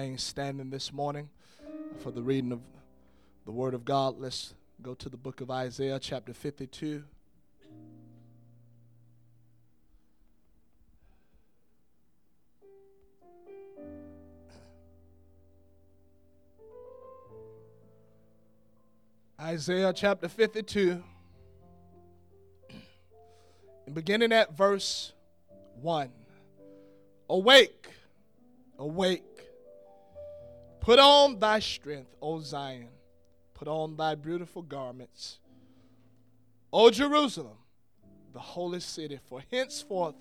remain standing this morning for the reading of the Word of God. Let's go to the book of Isaiah, chapter 52. Isaiah chapter 52, and beginning at verse 1. Awake, awake, put on thy strength, O Zion, put on thy beautiful garments, O Jerusalem, the holy city, for henceforth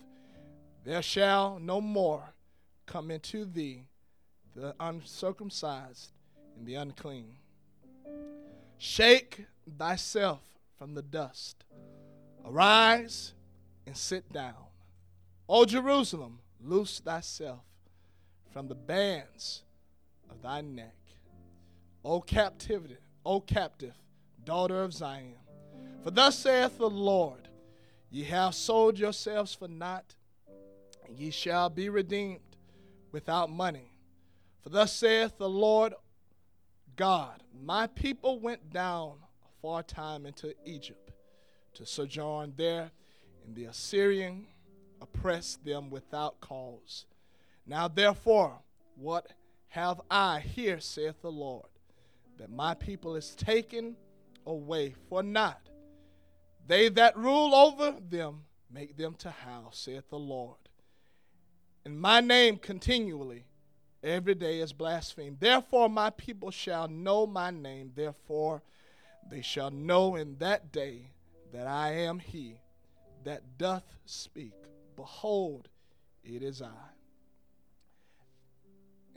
there shall no more come into thee the uncircumcised and the unclean. Shake thyself from the dust. Arise and sit down. O Jerusalem, loose thyself from the bands of thy neck. O captivity, O captive, daughter of Zion. For thus saith the Lord, Ye have sold yourselves for naught, and ye shall be redeemed without money. For thus saith the Lord God, my people went down a far time into Egypt to sojourn there, and the Assyrian oppressed them without cause. Now therefore, what have I here, saith the Lord, that my people is taken away for naught? They that rule over them make them to howl, saith the Lord. And my name continually every day is blasphemed. Therefore, my people shall know my name. Therefore, they shall know in that day that I am he that doth speak. Behold, it is I.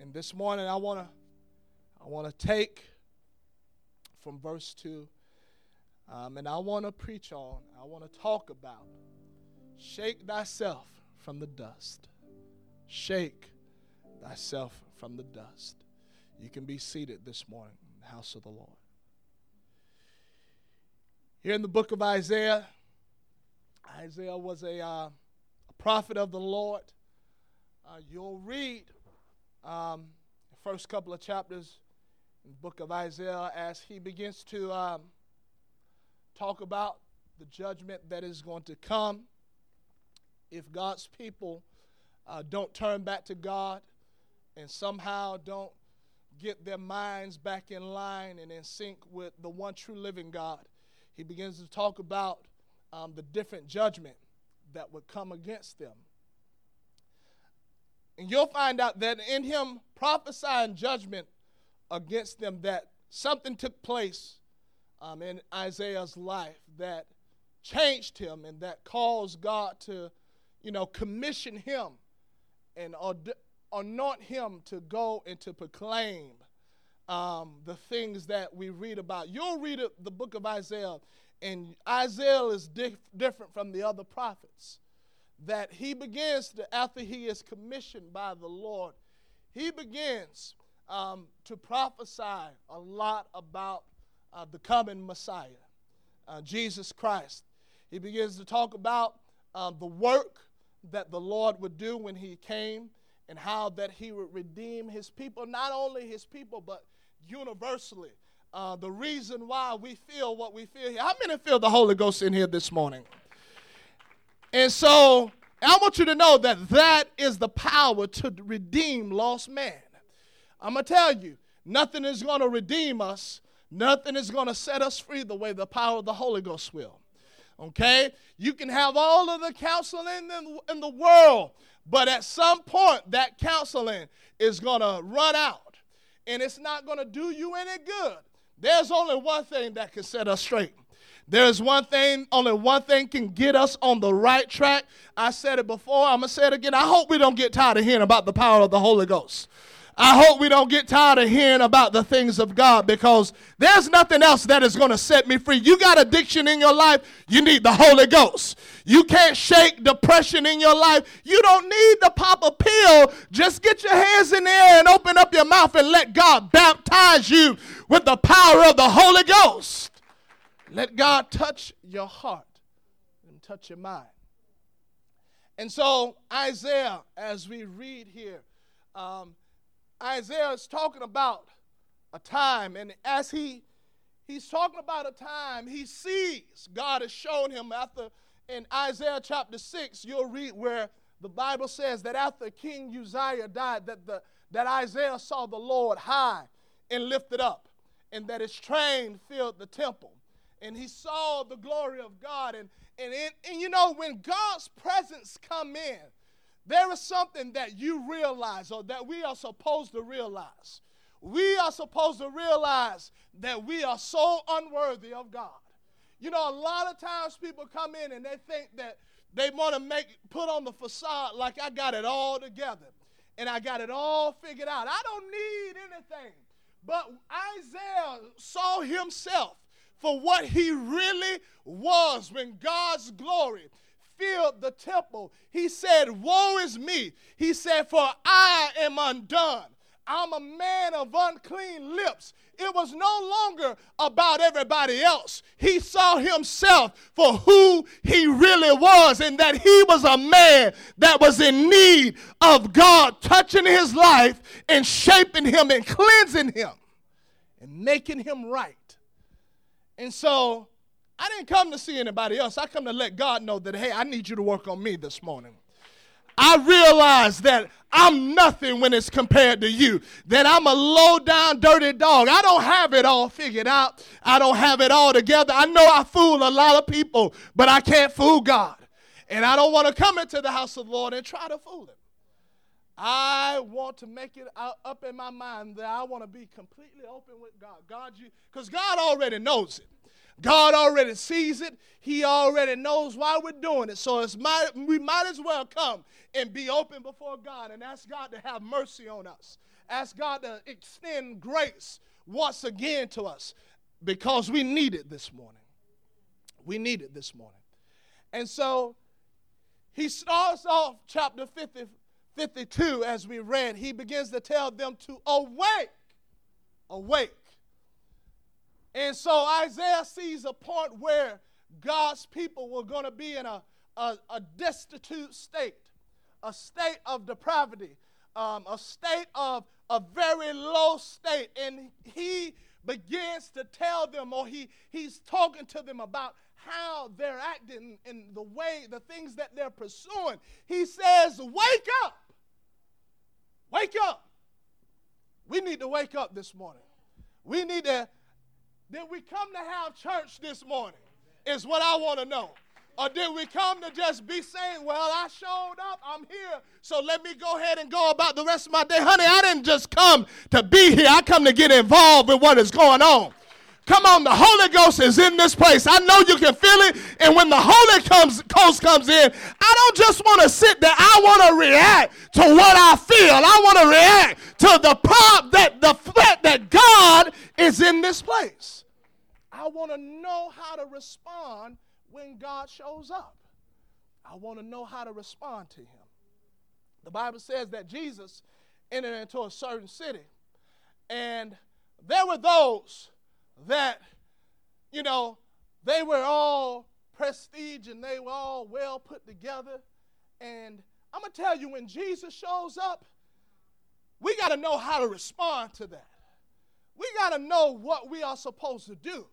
And this morning I want to I want to take from verse 2 um, and I want to preach on, I want to talk about shake thyself from the dust. Shake thyself from the dust. You can be seated this morning in the house of the Lord. Here in the book of Isaiah, Isaiah was a, uh, a prophet of the Lord. Uh, you'll read um, first couple of chapters in the book of Isaiah as he begins to um, talk about the judgment that is going to come if God's people uh, don't turn back to God and somehow don't get their minds back in line and in sync with the one true living God. He begins to talk about um, the different judgment that would come against them. And you'll find out that in him prophesying judgment against them, that something took place um, in Isaiah's life that changed him and that caused God to, you know, commission him and anoint him to go and to proclaim um, the things that we read about. You'll read the book of Isaiah, and Isaiah is dif- different from the other prophets. That he begins to, after he is commissioned by the Lord, he begins um, to prophesy a lot about uh, the coming Messiah, uh, Jesus Christ. He begins to talk about uh, the work that the Lord would do when he came and how that he would redeem his people, not only his people, but universally. Uh, the reason why we feel what we feel here. How many feel the Holy Ghost in here this morning? And so I want you to know that that is the power to redeem lost man. I'm going to tell you, nothing is going to redeem us, nothing is going to set us free the way the power of the Holy Ghost will. Okay? You can have all of the counseling in in the world, but at some point, that counseling is going to run out and it's not going to do you any good. There's only one thing that can set us straight. There's one thing, only one thing can get us on the right track. I said it before, I'm going to say it again. I hope we don't get tired of hearing about the power of the Holy Ghost. I hope we don't get tired of hearing about the things of God because there's nothing else that is going to set me free. You got addiction in your life, you need the Holy Ghost. You can't shake depression in your life. You don't need to pop a pill. Just get your hands in the air and open up your mouth and let God baptize you with the power of the Holy Ghost. Let God touch your heart and touch your mind. And so, Isaiah, as we read here, um, Isaiah is talking about a time, and as he he's talking about a time he sees God has shown him after in Isaiah chapter 6, you'll read where the Bible says that after King Uzziah died, that the that Isaiah saw the Lord high and lifted up, and that his train filled the temple. And he saw the glory of God. And, and, and, and you know, when God's presence come in, there is something that you realize or that we are supposed to realize. We are supposed to realize that we are so unworthy of God. You know, a lot of times people come in and they think that they want to make put on the facade like I got it all together and I got it all figured out. I don't need anything. But Isaiah saw himself for what he really was when God's glory filled the temple. He said, Woe is me. He said, For I am undone. I'm a man of unclean lips. It was no longer about everybody else. He saw himself for who he really was, and that he was a man that was in need of God touching his life and shaping him and cleansing him and making him right. And so I didn't come to see anybody else. I come to let God know that, hey, I need you to work on me this morning. I realize that I'm nothing when it's compared to you. That I'm a low down, dirty dog. I don't have it all figured out. I don't have it all together. I know I fool a lot of people, but I can't fool God. And I don't want to come into the house of the Lord and try to fool him. I want to make it up in my mind that I want to be completely open with God. God, you, because God already knows it. God already sees it. He already knows why we're doing it. So it's might, we might as well come and be open before God and ask God to have mercy on us. Ask God to extend grace once again to us because we need it this morning. We need it this morning. And so he starts off chapter 50, 52 as we read. He begins to tell them to awake. Awake. And so Isaiah sees a point where God's people were going to be in a, a, a, destitute state, a state of depravity, um, a state of a very low state. And he begins to tell them, or he, he's talking to them about how they're acting in the way, the things that they're pursuing. He says, Wake up! Wake up! We need to wake up this morning. We need to did we come to have church this morning? Is what I want to know. Or did we come to just be saying, well, I showed up, I'm here, so let me go ahead and go about the rest of my day? Honey, I didn't just come to be here, I come to get involved with what is going on. Come on, the Holy Ghost is in this place. I know you can feel it. And when the Holy comes, Ghost comes in, I don't just want to sit there. I want to react to what I feel. I want to react to the pop that the fact that God is in this place. I want to know how to respond when God shows up. I want to know how to respond to him. The Bible says that Jesus entered into a certain city, and there were those that, you know, they were all prestige and they were all well put together. And I'm going to tell you, when Jesus shows up, we got to know how to respond to that. We got to know what we are supposed to do.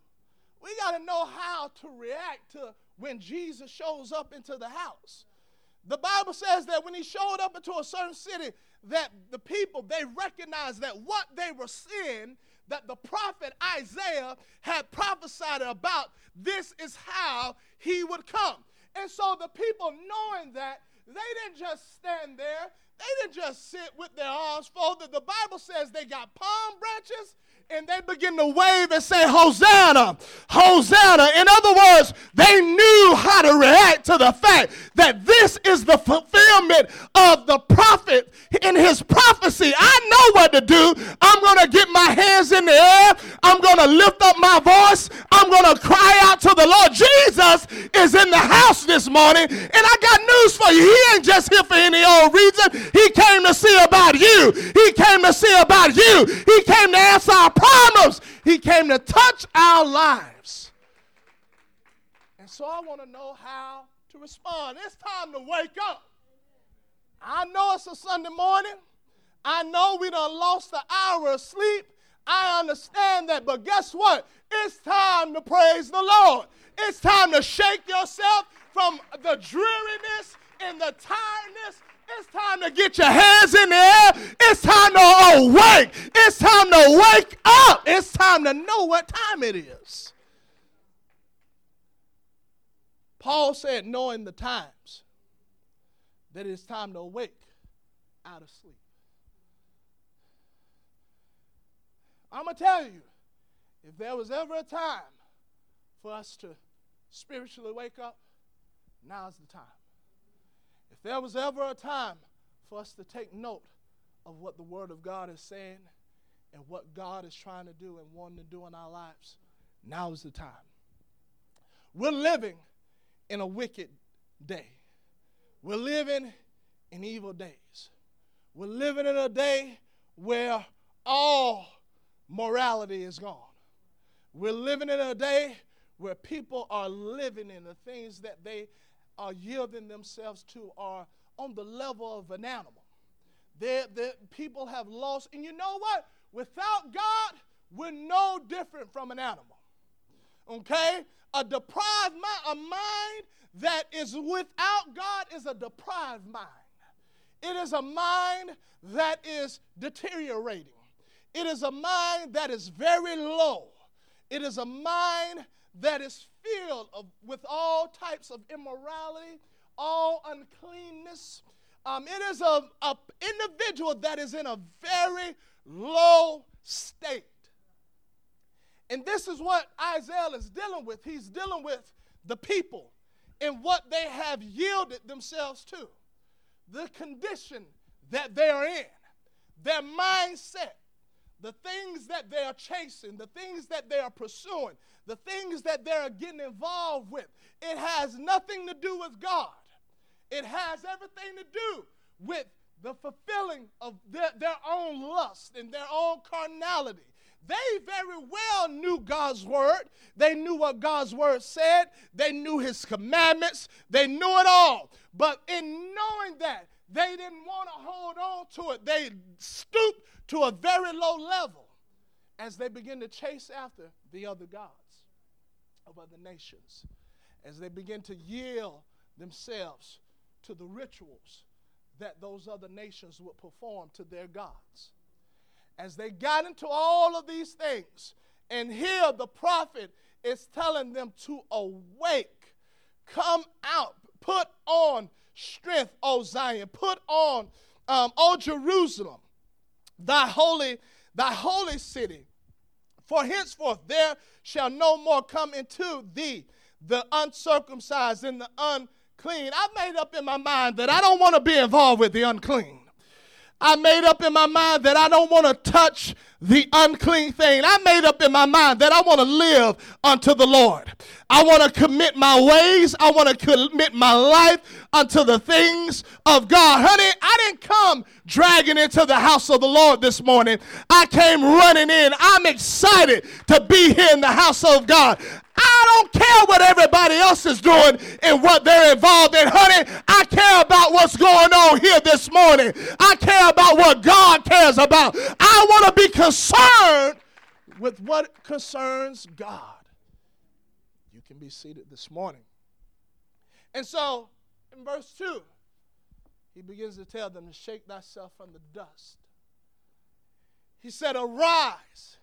We got to know how to react to when Jesus shows up into the house. The Bible says that when he showed up into a certain city, that the people they recognized that what they were seeing, that the prophet Isaiah had prophesied about, this is how he would come. And so the people knowing that, they didn't just stand there, they didn't just sit with their arms folded. The Bible says they got palm branches and they begin to wave and say, Hosanna, Hosanna. In other words, they knew how to react to the fact that this is the fulfillment of the prophet in his prophecy. I know what to do. I'm going to get my hands in the air. I'm going to lift up my voice. I'm going to cry out to the Lord. Jesus is in the house this morning. And I got news for you. He ain't just here for any old reason. He came to see about you. He came to see about you. He came to answer our problems. He came to touch our lives. And so I want to know how to respond. It's time to wake up. I know it's a Sunday morning. I know we done lost the hour of sleep. I understand that, but guess what? It's time to praise the Lord. It's time to shake yourself from the dreariness and the tiredness. It's time to get your hands in the air. It's time to awake. It's time to wake up. It's time to know what time it is. Paul said, knowing the times, that it's time to awake out of sleep. I'm going to tell you, if there was ever a time for us to spiritually wake up, now's the time. If there was ever a time for us to take note of what the Word of God is saying and what God is trying to do and wanting to do in our lives, now is the time. We're living in a wicked day. We're living in evil days. We're living in a day where all morality is gone. We're living in a day where people are living in the things that they are yielding themselves to are on the level of an animal. They're, people have lost, and you know what? Without God, we're no different from an animal. Okay? A deprived mind, a mind that is without God is a deprived mind. It is a mind that is deteriorating. It is a mind that is very low. It is a mind that is filled of, with all types of immorality, all uncleanness. Um, it is an individual that is in a very low state. And this is what Isaiah is dealing with. He's dealing with the people and what they have yielded themselves to, the condition that they are in, their mindset, the things that they are chasing, the things that they are pursuing, the things that they're getting involved with. It has nothing to do with God. It has everything to do with the fulfilling of their, their own lust and their own carnality. They very well knew God's word. They knew what God's word said. They knew his commandments. They knew it all. But in knowing that, they didn't want to hold on to it. They stooped to a very low level as they begin to chase after the other gods of other nations, as they begin to yield themselves to the rituals that those other nations would perform to their gods. As they got into all of these things, and here the prophet is telling them to awake, come out, put on strength, O Zion, put on, um, O Jerusalem, thy holy, thy holy city. For henceforth there shall no more come into thee the uncircumcised and the unclean. I made up in my mind that I don't want to be involved with the unclean. I made up in my mind that I don't want to touch the unclean thing. I made up in my mind that I want to live unto the Lord. I want to commit my ways. I want to commit my life unto the things of God. Honey, I didn't come dragging into the house of the Lord this morning. I came running in. I'm excited to be here in the house of God. I don't care what everybody else is doing and what they're involved in, honey. I care about what's going on here this morning. I care about what God cares about. I want to be concerned with what concerns God. You can be seated this morning. And so, in verse 2, he begins to tell them to shake thyself from the dust. He said, Arise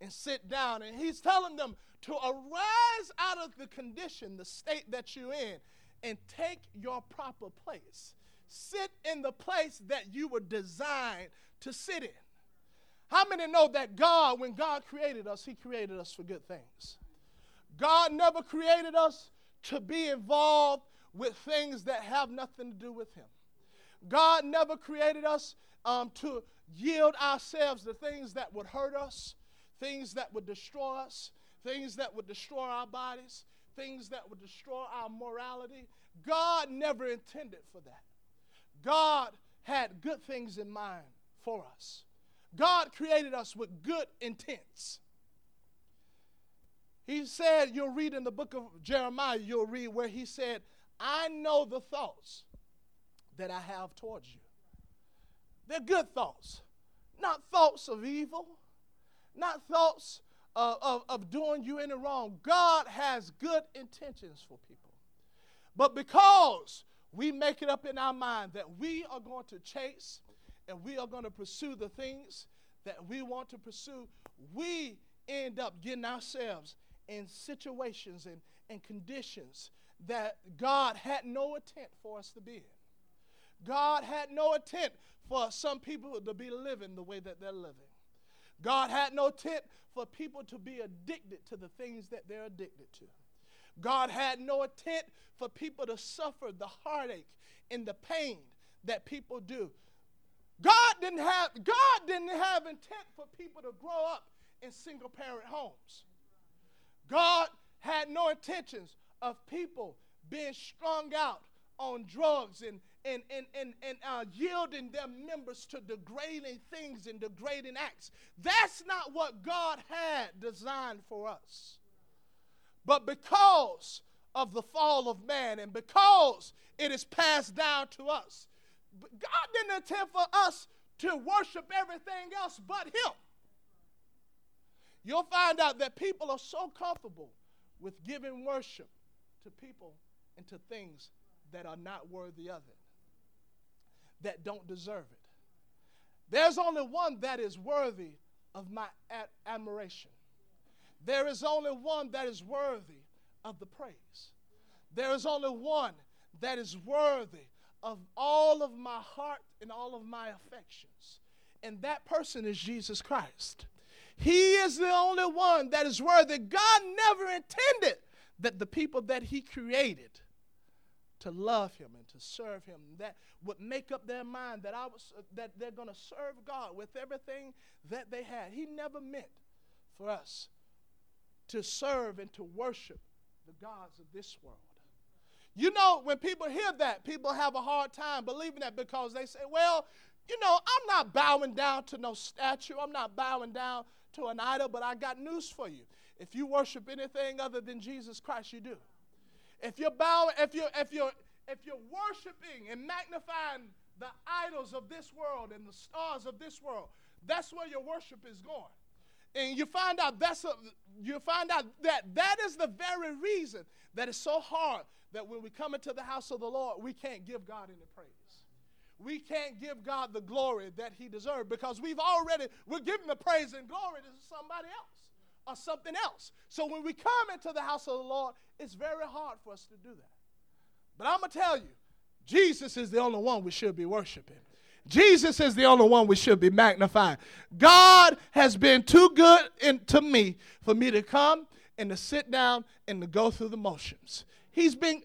and sit down. And he's telling them to arise out of the condition, the state that you're in, and take your proper place. Sit in the place that you were designed to sit in. How many know that God, when God created us, He created us for good things? God never created us to be involved with things that have nothing to do with Him. God never created us um, to yield ourselves to things that would hurt us, things that would destroy us, things that would destroy our bodies, things that would destroy our morality. God never intended for that. God had good things in mind for us. God created us with good intents. He said, you'll read in the book of Jeremiah, you'll read where he said, I know the thoughts that I have towards you. They're good thoughts, not thoughts of evil, not thoughts of, of, of doing you any wrong. God has good intentions for people. But because we make it up in our mind that we are going to chase and we are going to pursue the things that we want to pursue, we end up getting ourselves in situations and, and conditions that God had no intent for us to be in. God had no intent for some people to be living the way that they're living. God had no intent for people to be addicted to the things that they're addicted to. God had no intent for people to suffer the heartache and the pain that people do. God didn't have God didn't have intent for people to grow up in single parent homes. God had no intentions of people being strung out on drugs and and, and, and, and uh, yielding their members to degrading things and degrading acts. That's not what God had designed for us. But because of the fall of man and because it is passed down to us, God didn't intend for us to worship everything else but Him. You'll find out that people are so comfortable with giving worship to people and to things that are not worthy of it, that don't deserve it. There's only one that is worthy of my ad- admiration. There is only one that is worthy of the praise. There is only one that is worthy of all of my heart and all of my affections. And that person is Jesus Christ. He is the only one that is worthy. God never intended that the people that He created to love Him and to serve Him, that would make up their mind that, I was, that they're going to serve God with everything that they had. He never meant for us to serve and to worship the gods of this world. You know, when people hear that, people have a hard time believing that because they say, well, you know, I'm not bowing down to no statue. I'm not bowing down to an idol, but I got news for you. If you worship anything other than Jesus Christ, you do. If you're bowing, if you're if you're if you're worshiping and magnifying the idols of this world and the stars of this world, that's where your worship is going and you find out that's a, you find out that that is the very reason that it's so hard that when we come into the house of the Lord, we can't give God any praise. We can't give God the glory that He deserves because we've already we're giving the praise and glory to somebody else or something else. So when we come into the house of the Lord, it's very hard for us to do that. But I'm gonna tell you, Jesus is the only one we should be worshiping. Jesus is the only one we should be magnifying. God has been too good in, to me for me to come and to sit down and to go through the motions. He's been,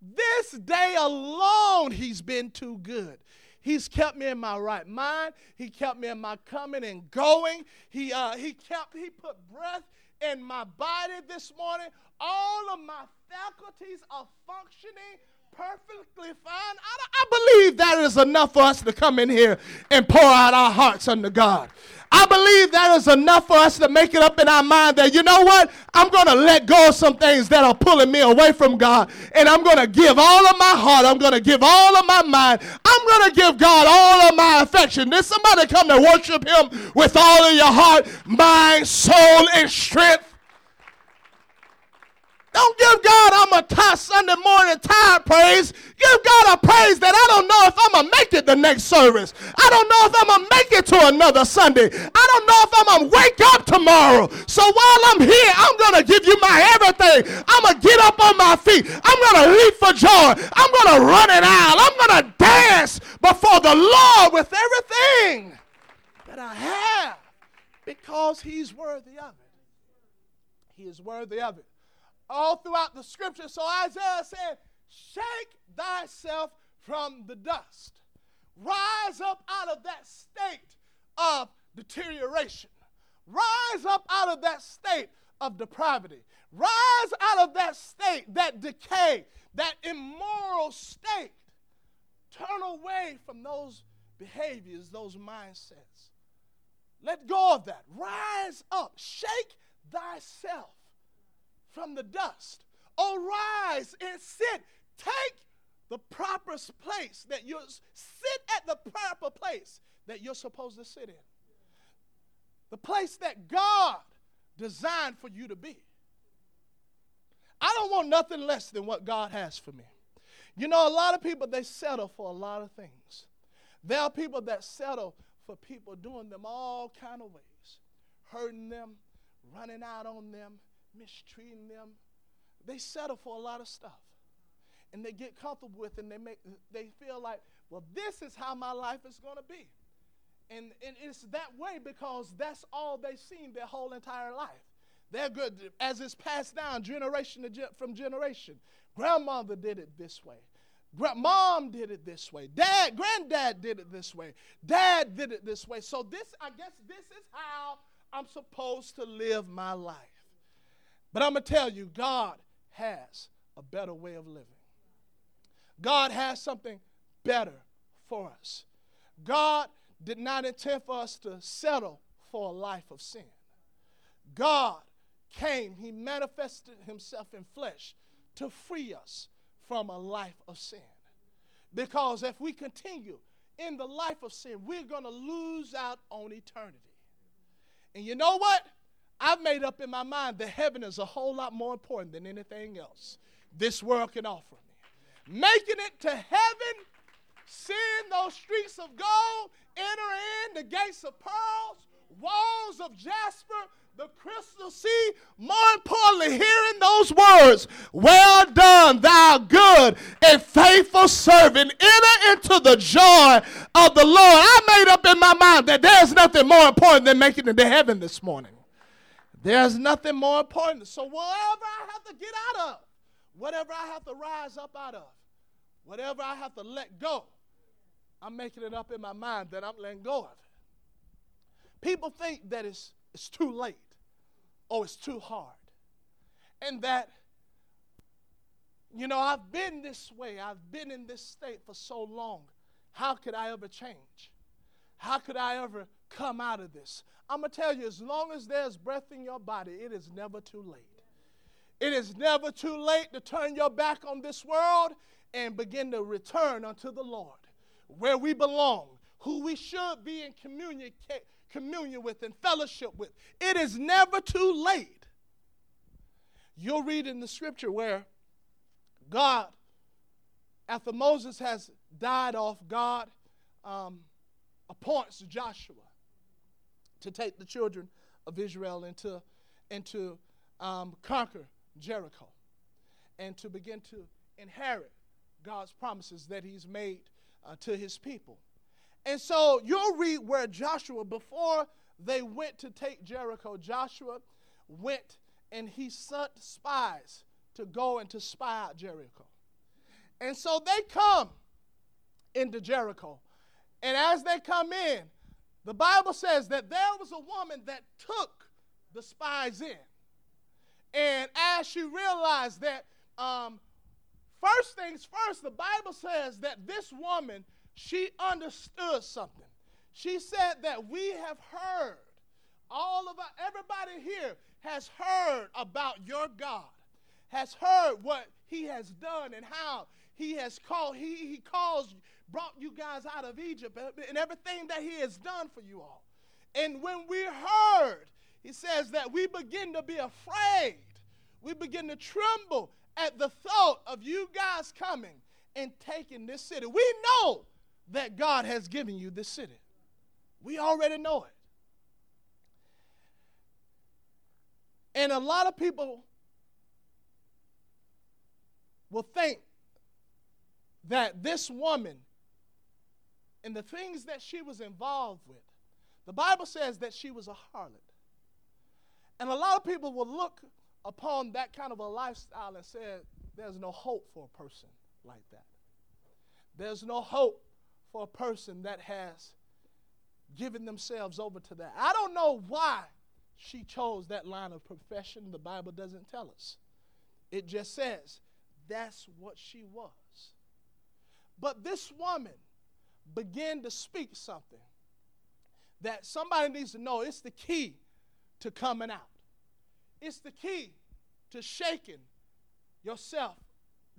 this day alone, He's been too good. He's kept me in my right mind. He kept me in my coming and going. He, uh, he kept, He put breath in my body this morning. All of my faculties are functioning perfectly fine. I, I, believe that is enough for us to come in here and pour out our hearts unto God. I believe that is enough for us to make it up in our mind that, you know what? I'm going to let go of some things that are pulling me away from God. And I'm going to give all of my heart. I'm going to give all of my mind. I'm going to give God all of my affection. Did somebody come to worship Him with all of your heart, mind, soul, and strength? Don't give God I'm a tired Sunday morning tired praise. Give God a praise that I don't know if I'm to make it the next service. I don't know if I'm to make it to another Sunday. I don't know if I'm to wake up tomorrow. So while I'm here, I'm to give you my everything. I'm to get up on my feet. I'm to leap for joy. I'm to run it out. I'm to dance before the Lord with everything that I have because he's worthy of it. He is worthy of it all throughout the scripture. So Isaiah said, Shake thyself from the dust. Rise up out of that state of deterioration. Rise up out of that state of depravity. Rise out of that state, that decay, that immoral state. Turn away from those behaviors, those mindsets. Let go of that. Rise up. Shake thyself from the dust. Arise and sit. Take the proper place that you sit at the proper place that you're supposed to sit in. The place that God designed for you to be. I don't want nothing less than what God has for me. You know, a lot of people, they settle for a lot of things. There are people that settle for people doing them all kind of ways, hurting them, running out on them, mistreating them. They settle for a lot of stuff. And they get comfortable with it and they make they feel like, well, this is how my life is going to be. And, and it's that way because that's all they've seen their whole entire life. They're good as it's passed down generation from generation. Grandmother did it this way. Mom did it this way. Dad, granddad did it this way. Dad did it this way. So this, I guess, this is how I'm supposed to live my life. But I'm gonna tell you, God has a better way of living. God has something better for us. God did not intend for us to settle for a life of sin. God came, He manifested Himself in flesh to free us from a life of sin. Because if we continue in the life of sin, we're going to lose out on eternity. And you know what? I've made up in my mind that heaven is a whole lot more important than anything else this world can offer me. Making it to heaven, seeing those streets of gold, enter in the gates of pearls, walls of jasper, the crystal sea, more importantly, hearing those words, well done, thou good and faithful servant, enter into the joy of the Lord. I made up in my mind that there's nothing more important than making it to heaven this morning. There's nothing more important. So, whatever I have to get out of, whatever I have to rise up out of, whatever I have to let go, I'm making it up in my mind that I'm letting go of it. People think that it's, it's too late or it's too hard. And that, you know, I've been this way, I've been in this state for so long. How could I ever change? How could I ever come out of this? I'm going to tell you, as long as there's breath in your body, it is never too late. It is never too late to turn your back on this world and begin to return unto the Lord, where we belong, who we should be in communion, communion with and fellowship with. It is never too late. You'll read in the scripture where God, after Moses has died off, God um, appoints Joshua to take the children of Israel and into, into um, conquer Jericho and to begin to inherit God's promises that He's made uh, to His people. And so you'll read where Joshua, before they went to take Jericho, Joshua went and he sent spies to go and to spy out Jericho. And so they come into Jericho. And as they come in, the Bible says that there was a woman that took the spies in. And as she realized that, um, first things first, the Bible says that this woman, she understood something. She said that we have heard, all of our, everybody here has heard about your God, has heard what he has done and how he has called, he, he calls brought you guys out of Egypt and everything that He has done for you all. And when we heard, He says that we begin to be afraid. We begin to tremble at the thought of you guys coming and taking this city. We know that God has given you this city. We already know it. And a lot of people will think that this woman and the things that she was involved with. The Bible says that she was a harlot. And a lot of people will look upon that kind of a lifestyle and say, there's no hope for a person like that. There's no hope for a person that has given themselves over to that. I don't know why she chose that line of profession. The Bible doesn't tell us. It just says that's what she was. But this woman, begin to speak something that somebody needs to know it's the key to coming out. It's the key to shaking yourself,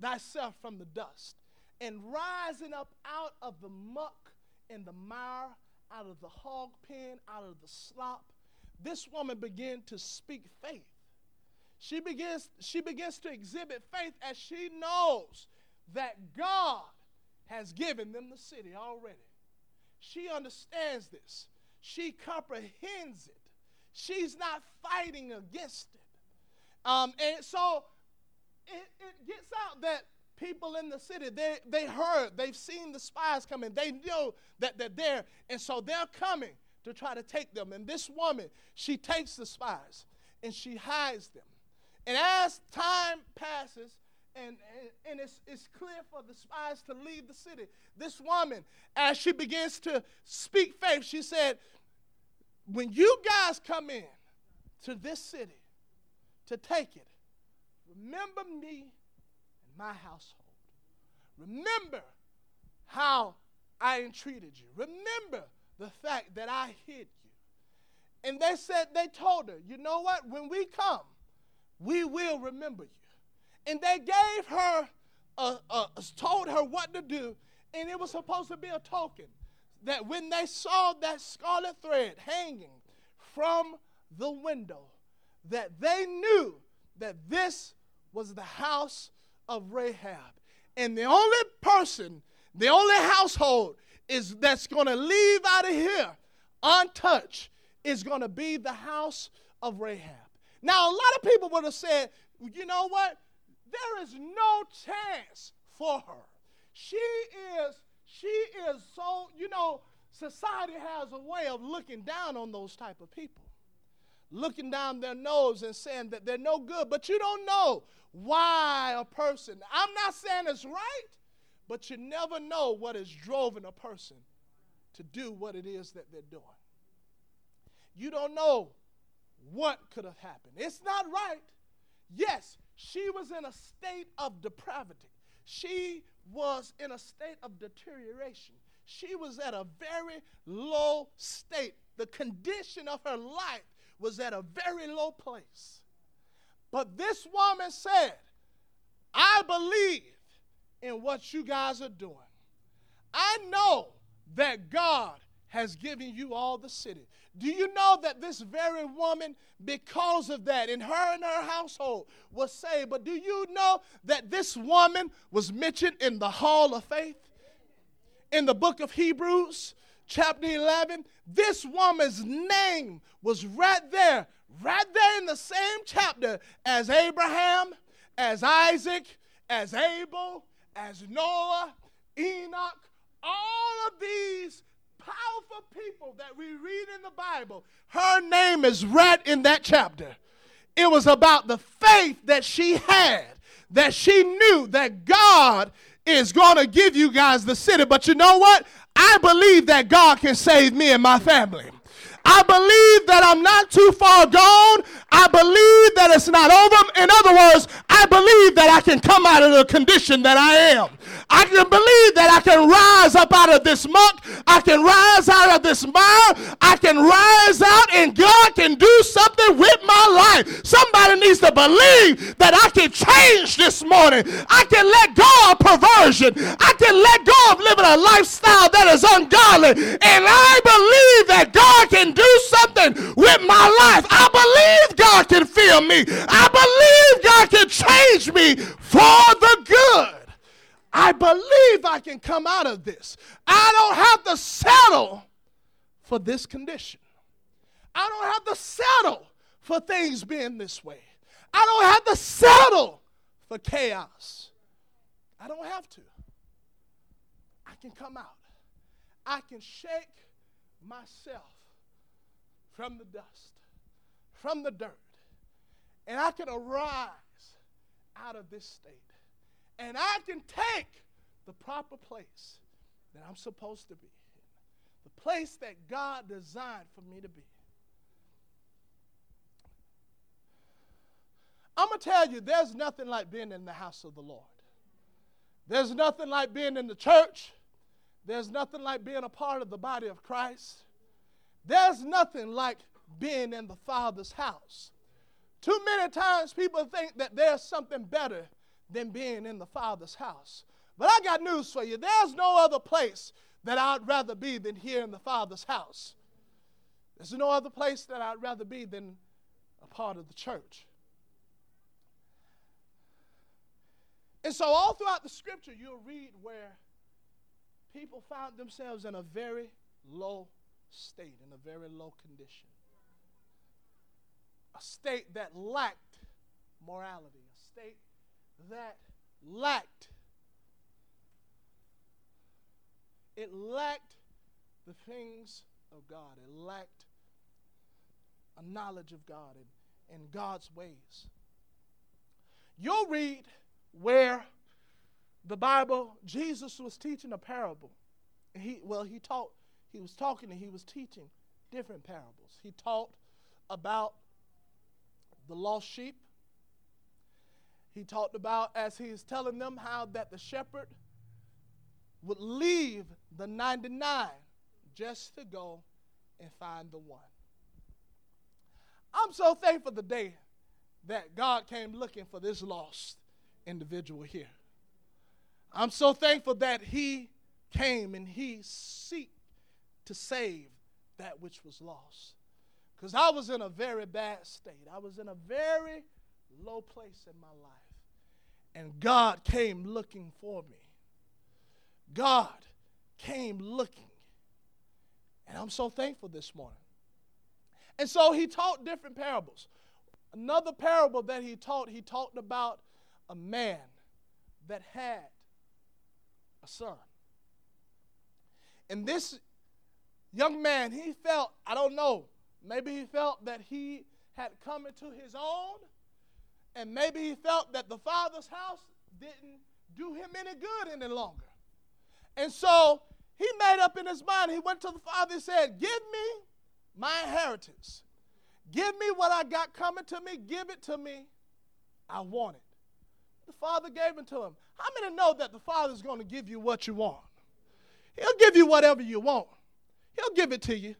thyself from the dust, and rising up out of the muck and the mire, out of the hog pen, out of the slop, this woman began to speak faith. She begins, she begins to exhibit faith as she knows that God has given them the city already. She understands this. She comprehends it. She's not fighting against it. Um, and so it, it gets out that people in the city, they, they heard, they've seen the spies coming, they know that they're there, and so they're coming to try to take them. And this woman, she takes the spies and she hides them. And as time passes, and, and, and it's, it's clear for the spies to leave the city, this woman, as she begins to speak faith, she said, When you guys come in to this city to take it, remember me and my household. Remember how I entreated you. Remember the fact that I hid you. And they said, they told her, you know what? When we come, we will remember you. And they gave her, a, a, told her what to do, and it was supposed to be a token that when they saw that scarlet thread hanging from the window, that they knew that this was the house of Rahab. And the only person, the only household is that's going to leave out of here untouched is going to be the house of Rahab. Now, a lot of people would have said, you know what? There is no chance for her. She is, she is so, you know, society has a way of looking down on those type of people. Looking down their nose and saying that they're no good, but you don't know why a person, I'm not saying it's right, but you never know what is driving a person to do what it is that they're doing. You don't know what could have happened. It's not right. Yes, she was in a state of depravity. She was in a state of deterioration. She was at a very low state. The condition of her life was at a very low place. But this woman said, I believe in what you guys are doing. I know that God has given you all the city. Do you know that this very woman, because of that, in her and her household was saved? But do you know that this woman was mentioned in the hall of faith? In the book of Hebrews, chapter 11, this woman's name was right there right there in the same chapter as Abraham, as Isaac, as Abel, as Noah, Enoch, all of these powerful people that we read in the Bible, her name is right in that chapter. It was about the faith that she had, that she knew that God is going to give you guys the city. But you know what? I believe that God can save me and my family. I believe that I'm not too far gone. I believe that it's not over. In other words, I believe that I can come out of the condition that I am. I can believe that I can rise up out of this muck. I can rise out of this mire. I can rise out and God can do something with my life. Somebody needs to believe that I can change this morning. I can let go of perversion. I can let go of living a lifestyle that is ungodly. And I believe that God can do something with my life. I believe God can fill me. I believe God can change me for the good. I believe I can come out of this. I don't have to settle for this condition. I don't have to settle for things being this way. I don't have to settle for chaos. I don't have to. I can come out. I can shake myself from the dust, from the dirt, and I can arise out of this state. And I can take the proper place that I'm supposed to be in, the place that God designed for me to be. I'm going to tell you, there's nothing like being in the house of the Lord. There's nothing like being in the church. There's nothing like being a part of the body of Christ. There's nothing like being in the Father's house. Too many times people think that there's something better than being in the Father's house. But I got news for you there's no other place that I'd rather be than here in the Father's house. There's no other place that I'd rather be than a part of the church. And so, all throughout the scripture, you'll read where people found themselves in a very low state, in a very low condition. A state that lacked morality, a state that lacked it lacked the things of God. It lacked a knowledge of God and, and God's ways. You'll read where the Bible, Jesus was teaching a parable. He, well, he taught, he was talking and he was teaching different parables. He taught about the lost sheep. He talked about, as he's telling them, how that the shepherd would leave the 99 just to go and find the one. I'm so thankful the day that God came looking for this lost individual here. I'm so thankful that he came and he seek to save that which was lost. Because I was in a very bad state. I was in a very low place in my life. And God came looking for me. God came looking. And I'm so thankful this morning. And so he taught different parables. Another parable that he taught, he talked about a man that had a son. And this young man, he felt, I don't know, maybe he felt that he had come into his own, and maybe he felt that the father's house didn't do him any good any longer. And so he made up in his mind, he went to the father and said, Give me my inheritance. Give me what I got coming to me. Give it to me. I want it. The father gave it to him. How many know that the father's going to give you what you want? He'll give you whatever you want, he'll give it to you.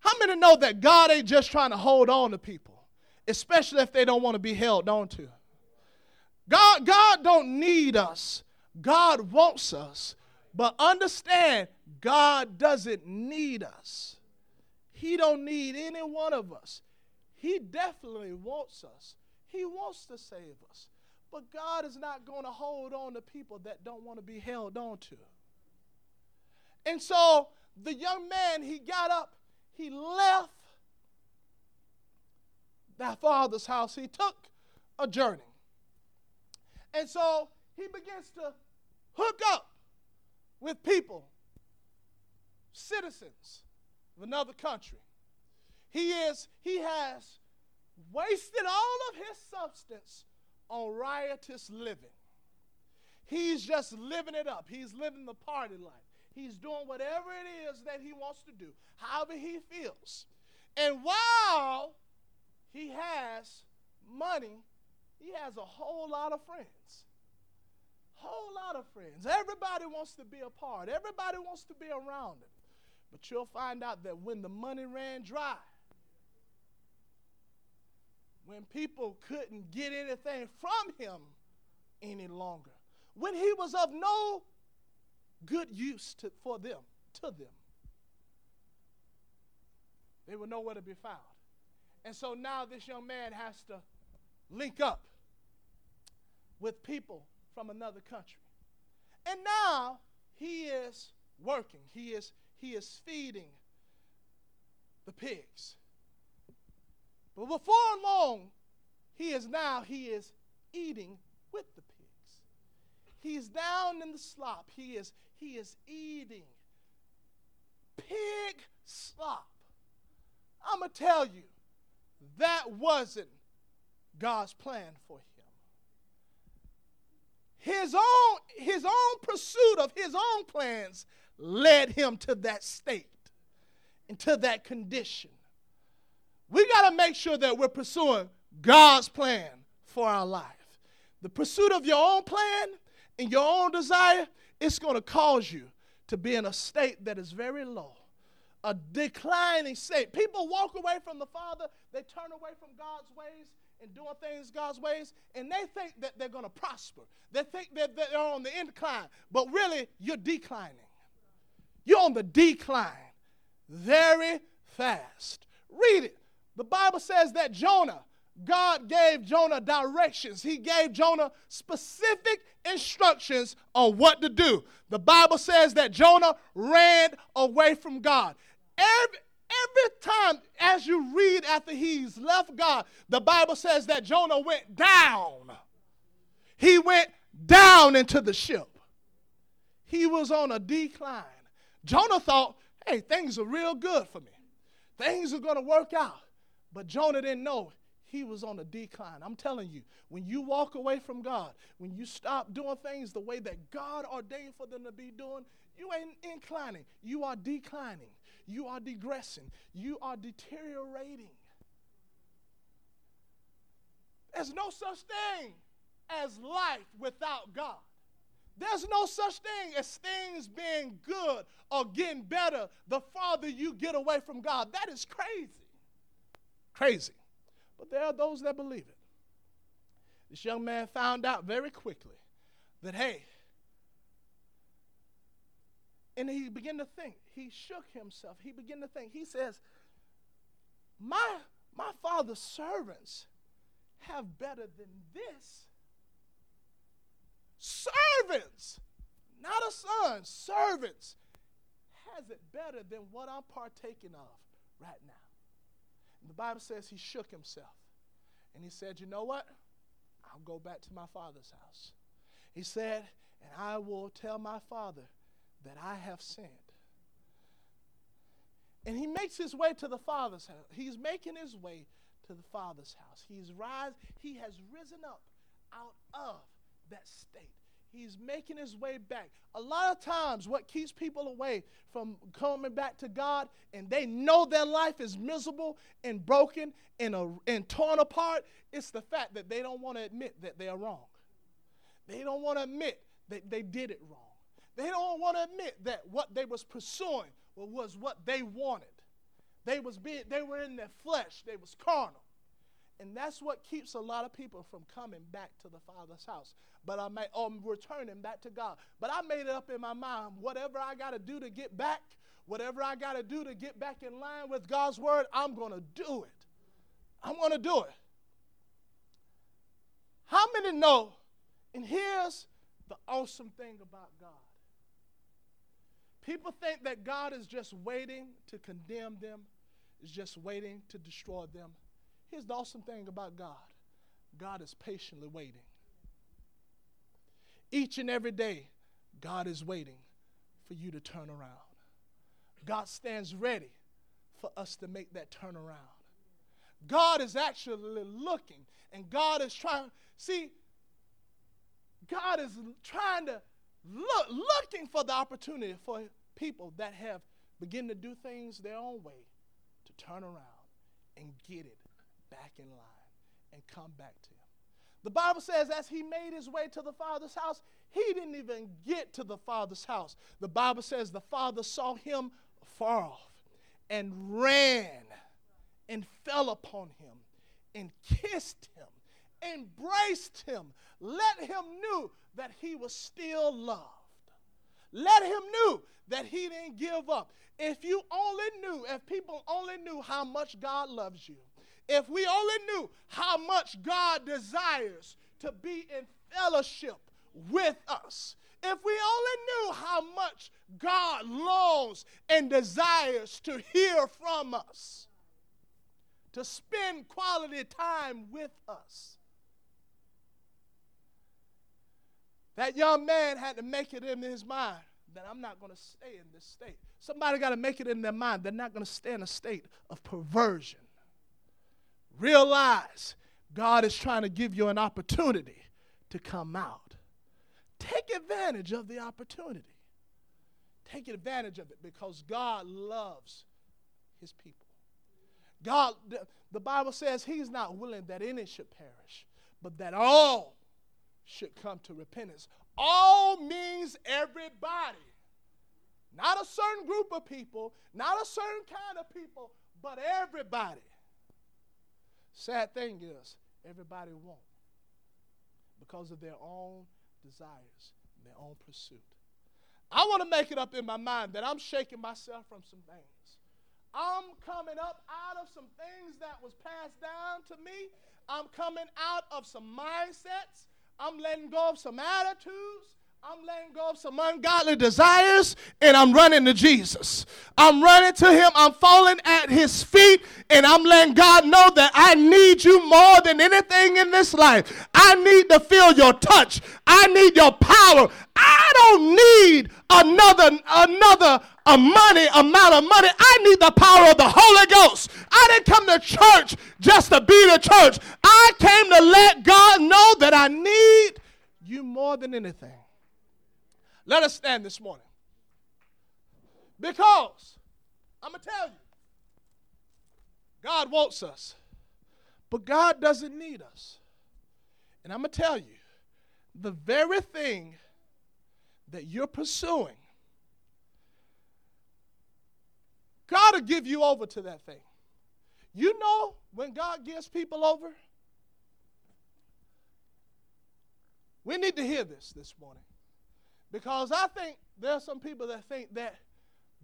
How many know that God ain't just trying to hold on to people, especially if they don't want to be held on to? God, God don't need us. God wants us. But understand, God doesn't need us. He don't need any one of us. He definitely wants us. He wants to save us. But God is not going to hold on to people that don't want to be held on to. And so the young man, he got up, he left that father's house. He took a journey. And so he begins to hook up with people, citizens of another country. He is, he has wasted all of his substance on riotous living. He's just living it up. He's living the party life. He's doing whatever it is that he wants to do, however he feels. And while he has money, he has a whole lot of friends. Whole lot of friends. Everybody wants to be a part. Everybody wants to be around him. But you'll find out that when the money ran dry, when people couldn't get anything from him any longer, when he was of no good use to, for them, to them, they were nowhere to be found. And so now this young man has to link up with people from another country. And now he is working. He is, he is feeding the pigs. But before long, he is now, he is eating with the pigs. He's down in the slop. He is, he is eating pig slop. I'm going to tell you, that wasn't God's plan for him his own, his own pursuit of his own plans led him to that state, into that condition. We got to make sure that we're pursuing God's plan for our life. The pursuit of your own plan and your own desire, it's going to cause you to be in a state that is very low, a declining state. People walk away from the Father, they turn away from God's ways, and doing things God's ways, and they think that they're going to prosper. They think that they're on the incline, but really, you're declining. You're on the decline very fast. Read it. The Bible says that Jonah, God gave Jonah directions. He gave Jonah specific instructions on what to do. The Bible says that Jonah ran away from God. Every, every time as you read after he's left God, the Bible says that Jonah went down. He went down into the ship. He was on a decline. Jonah thought, hey, things are real good for me. Things are going to work out. But Jonah didn't know he was on a decline. I'm telling you, when you walk away from God, when you stop doing things the way that God ordained for them to be doing, you ain't inclining. You are declining. You are digressing. You are deteriorating. There's no such thing as life without God. There's no such thing as things being good or getting better the farther you get away from God. That is crazy. Crazy. But there are those that believe it. This young man found out very quickly that, hey, and he began to think. He shook himself. He began to think. He says, My, my father's servants have better than this. Servants, not a son, servants has it better than what I'm partaking of right now. And the Bible says he shook himself. And he said, You know what? I'll go back to my father's house. He said, And I will tell my father that I have sinned. And he makes his way to the father's house. He's making his way to the father's house. He's rise, he has risen up out of that state. He's making his way back. A lot of times, what keeps people away from coming back to God, and they know their life is miserable and broken and, uh, and torn apart, it's the fact that they don't want to admit that they are wrong. They don't want to admit that they did it wrong. They don't want to admit that what they was pursuing was what they wanted. They was being, they were in their flesh. They was carnal. And that's what keeps a lot of people from coming back to the Father's house. But I may, or returning back to God. But I made it up in my mind whatever I got to do to get back, whatever I got to do to get back in line with God's word, I'm going to do it. I'm going to do it. How many know? And here's the awesome thing about God people think that God is just waiting to condemn them, is just waiting to destroy them. Here's the awesome thing about God God is patiently waiting. Each and every day, God is waiting for you to turn around. God stands ready for us to make that turnaround. God is actually looking and God is trying. See, God is trying to look, looking for the opportunity for people that have begun to do things their own way to turn around and get it back in line and come back to Him. The Bible says, as he made his way to the Father's house, he didn't even get to the Father's house. The Bible says the Father saw him far off and ran and fell upon him and kissed him, embraced him, let him know that he was still loved. Let him know that he didn't give up. If you only knew, if people only knew how much God loves you, if we only knew how much God desires to be in fellowship with us, if we only knew how much God longs and desires to hear from us, to spend quality time with us. That young man had to make it in his mind that I'm not going to stay in this state. Somebody got to make it in their mind they're not going to stay in a state of perversion. Realize God is trying to give you an opportunity to come out. Take advantage of the opportunity. Take advantage of it because God loves his people. God, the Bible says he's not willing that any should perish, but that all should come to repentance. All means everybody. Not a certain group of people, not a certain kind of people, but everybody. Sad thing is, everybody won't because of their own desires, their own pursuit. I want to make it up in my mind that I'm shaking myself from some things. I'm coming up out of some things that was passed down to me. I'm coming out of some mindsets. I'm letting go of some attitudes. I'm letting go of some ungodly desires and I'm running to Jesus. I'm running to Him. I'm falling at His feet and I'm letting God know that I need you more than anything in this life. I need to feel your touch. I need your power. I don't need another another a money amount of money. I need the power of the Holy Ghost. I didn't come to church just to be the church. I came to let God know that I need you more than anything. Let us stand this morning. Because, I'm going to tell you, God wants us, but God doesn't need us. And I'm going to tell you, the very thing that you're pursuing, God will give you over to that thing. You know when God gives people over? We need to hear this this morning. Because I think there are some people that think that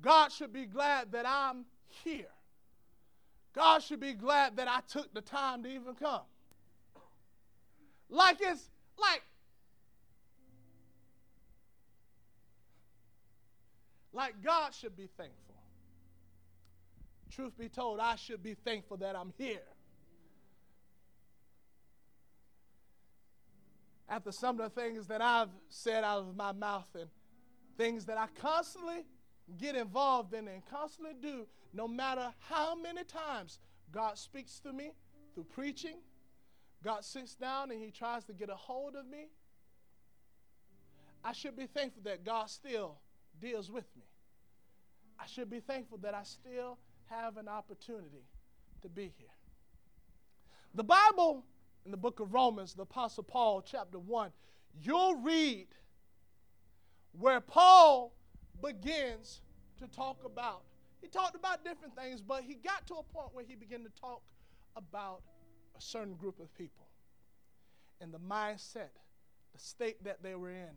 God should be glad that I'm here. God should be glad that I took the time to even come. Like it's like like God should be thankful. Truth be told, I should be thankful that I'm here. After some of the things that I've said out of my mouth and things that I constantly get involved in and constantly do, no matter how many times God speaks to me through preaching, God sits down and He tries to get a hold of me. I should be thankful that God still deals with me. I should be thankful that I still have an opportunity to be here. The Bible in the book of Romans, the Apostle Paul, chapter 1, you'll read where Paul begins to talk about. He talked about different things, but he got to a point where he began to talk about a certain group of people and the mindset, the state that they were in,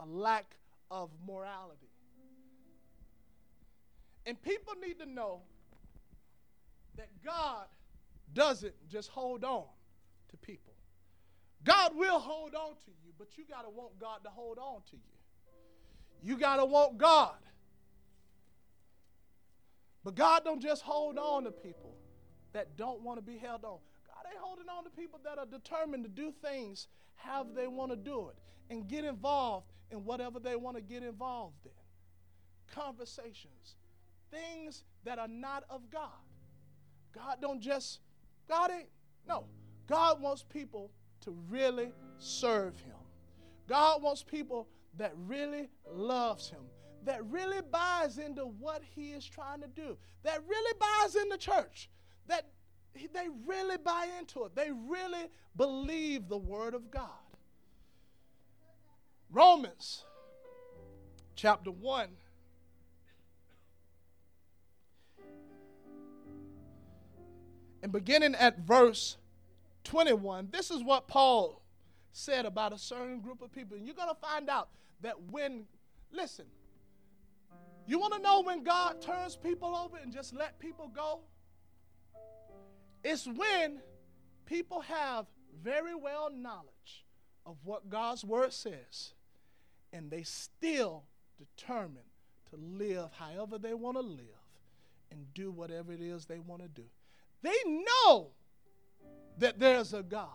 a lack of morality. And people need to know that God doesn't just hold on to people. God will hold on to you, but you got to want God to hold on to you. You got to want God. But God don't just hold on to people that don't want to be held on. God ain't holding on to people that are determined to do things how they want to do it and get involved in whatever they want to get involved in. Conversations, things that are not of God. God don't just, God ain't, no. God wants people to really serve him. God wants people that really loves him, that really buys into what he is trying to do, that really buys into church, that they really buy into it. They really believe the word of God. Romans chapter 1 and beginning at verse 21, this is what Paul said about a certain group of people. And you're going to find out that when, listen, you want to know when God turns people over and just let people go? It's when people have very well knowledge of what God's word says and they still determine to live however they want to live and do whatever it is they want to do. They know that there's a God.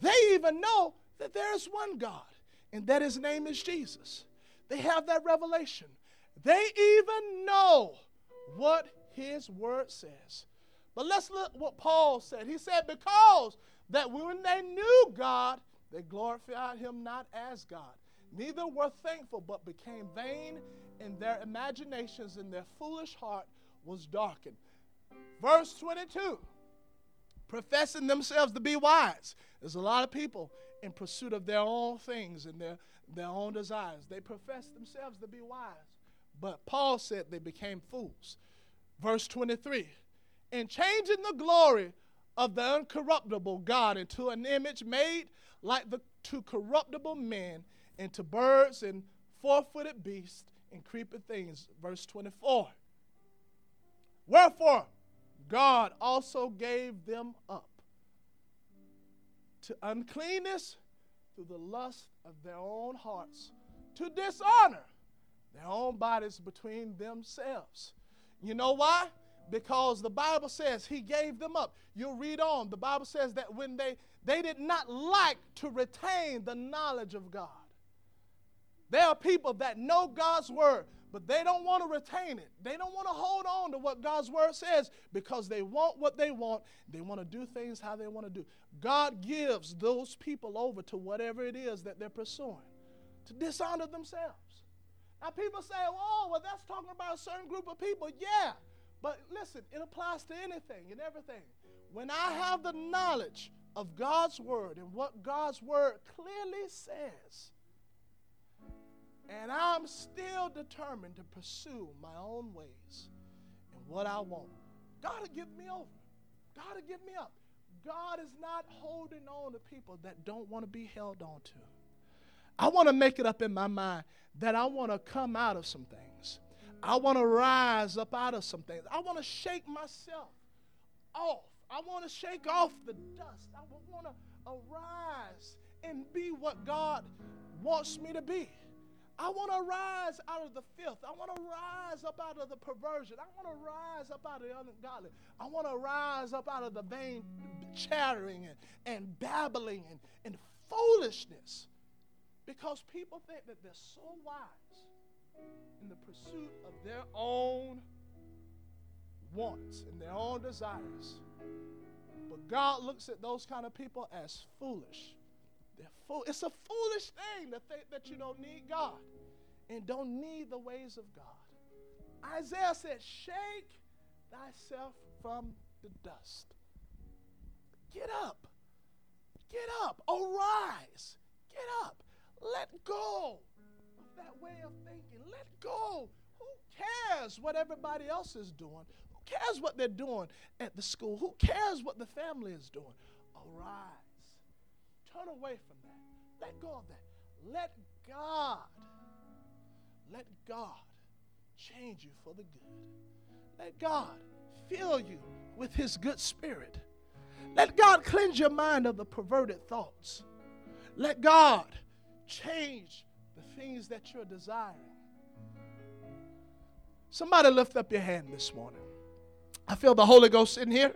They even know that there's one God, and that his name is Jesus. They have that revelation. They even know what his word says. But let's look what Paul said. He said, Because that when they knew God, they glorified him not as God, neither were thankful, but became vain, and their imaginations and their foolish heart was darkened. Verse 22 professing themselves to be wise. There's a lot of people in pursuit of their own things and their, their own desires. They profess themselves to be wise. But Paul said they became fools. Verse 23 In changing the glory of the uncorruptible God into an image made like the to corruptible men, into birds and four footed beasts and creeping things. Verse 24. Wherefore, God also gave them up to uncleanness through the lust of their own hearts, to dishonor their own bodies between themselves. You know why? Because the Bible says he gave them up. You'll read on. The Bible says that when they they did not like to retain the knowledge of God. There are people that know God's word, but they don't want to retain it. They don't want to hold on to what God's word says because they want what they want. They want to do things how they want to do. God gives those people over to whatever it is that they're pursuing to dishonor themselves. Now, people say, oh, well, that's talking about a certain group of people. Yeah, but listen, it applies to anything and everything. When I have the knowledge of God's word and what God's word clearly says, and I'm still determined to pursue my own ways and what I want. God will give me over. God will give me up. God is not holding on to people that don't want to be held on to. I want to make it up in my mind that I want to come out of some things. I want to rise up out of some things. I want to shake myself off. I want to shake off the dust. I want to arise and be what God wants me to be. I want to rise out of the filth. I want to rise up out of the perversion. I want to rise up out of the ungodly. I want to rise up out of the vain chattering and, and babbling and, and foolishness. Because people think that they're so wise in the pursuit of their own wants and their own desires. But God looks at those kind of people as foolish. They're. It's a foolish thing to think that you don't need God and don't need the ways of God. Isaiah said, Shake thyself from the dust. Get up. Get up. Arise. Get up. Let go of that way of thinking. Let go. Who cares what everybody else is doing? Who cares what they're doing at the school? Who cares what the family is doing? Arise. Turn away from that. Let go of that. Let God, let God change you for the good. Let God fill you with His good spirit. Let God cleanse your mind of the perverted thoughts. Let God change the things that you're desiring. Somebody lift up your hand this morning. I feel the Holy Ghost in here.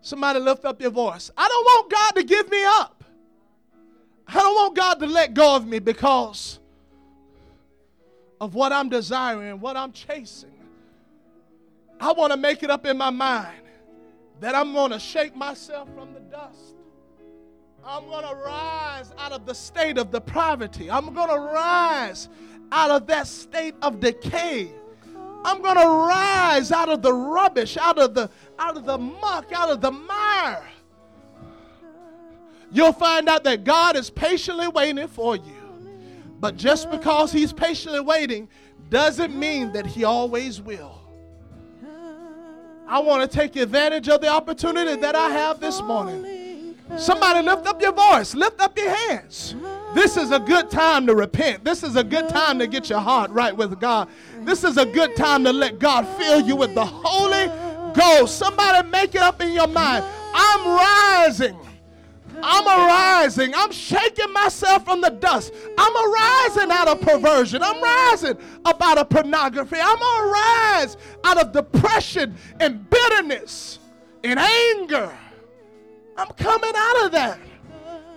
Somebody lift up your voice. I don't want God to give me up. I don't want God to let go of me because of what I'm desiring, what I'm chasing. I want to make it up in my mind that I'm going to shake myself from the dust I'm going to rise out of the state of depravity. I'm going to rise out of that state of decay. I'm going to rise out of the rubbish, out of the out of the muck, out of the mire. You'll find out that God is patiently waiting for you. But just because he's patiently waiting doesn't mean that he always will. I want to take advantage of the opportunity that I have this morning Somebody lift up your voice, lift up your hands. This is a good time to repent. This is a good time to get your heart right with God. This is a good time to let God fill you with the Holy Ghost. Somebody make it up in your mind. I'm rising. I'm arising. I'm shaking myself from the dust. I'm arising out of perversion. I'm rising up out of pornography. I'm arise out of depression and bitterness and anger. I'm coming out of that.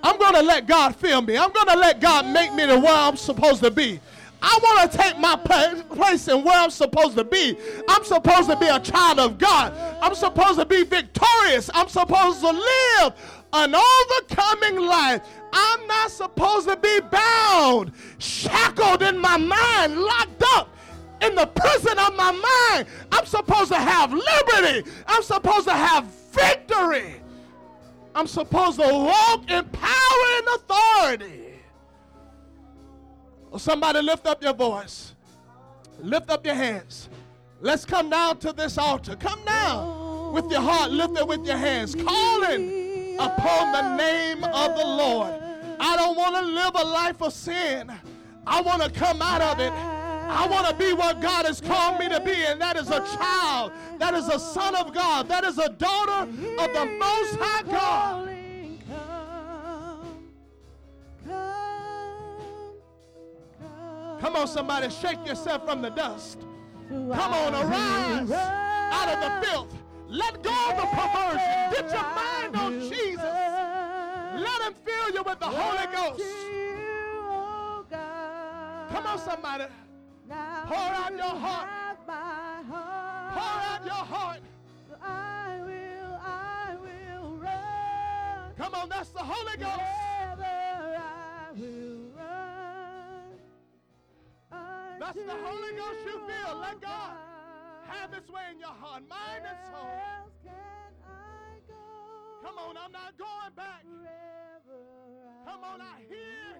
I'm to let God fill me. I'm to let God make me to where I'm supposed to be. I want to take my place in where I'm supposed to be. I'm supposed to be a child of God. I'm supposed to be victorious. I'm supposed to live an overcoming life. I'm not supposed to be bound, shackled in my mind, locked up in the prison of my mind. I'm supposed to have liberty. I'm supposed to have victory. I'm supposed to walk in power and authority. Somebody lift up your voice. Lift up your hands. Let's come down to this altar. Come down with your heart lifted with your hands, calling upon the name of the Lord. I don't want to live a life of sin. I want to come out of it. I want to be what God has called me to be, and that is a child. That is a son of God. That is a daughter of the Most High God. Come, on, somebody, shake yourself from the dust. Come on, arise out of the filth. Let go of the perversion. Get your mind on Jesus. Let him fill you with the Holy Ghost. oh. Come on, somebody. Pour out your heart. have my heart. Pour out your heart. I will, I will run. Come on, that's the Holy Ghost. Wherever I will run. That's the Holy Ghost you feel. Let God Have its way in your heart, mind and soul. Where else can I go? Come on, I'm not going back. Come on, I hear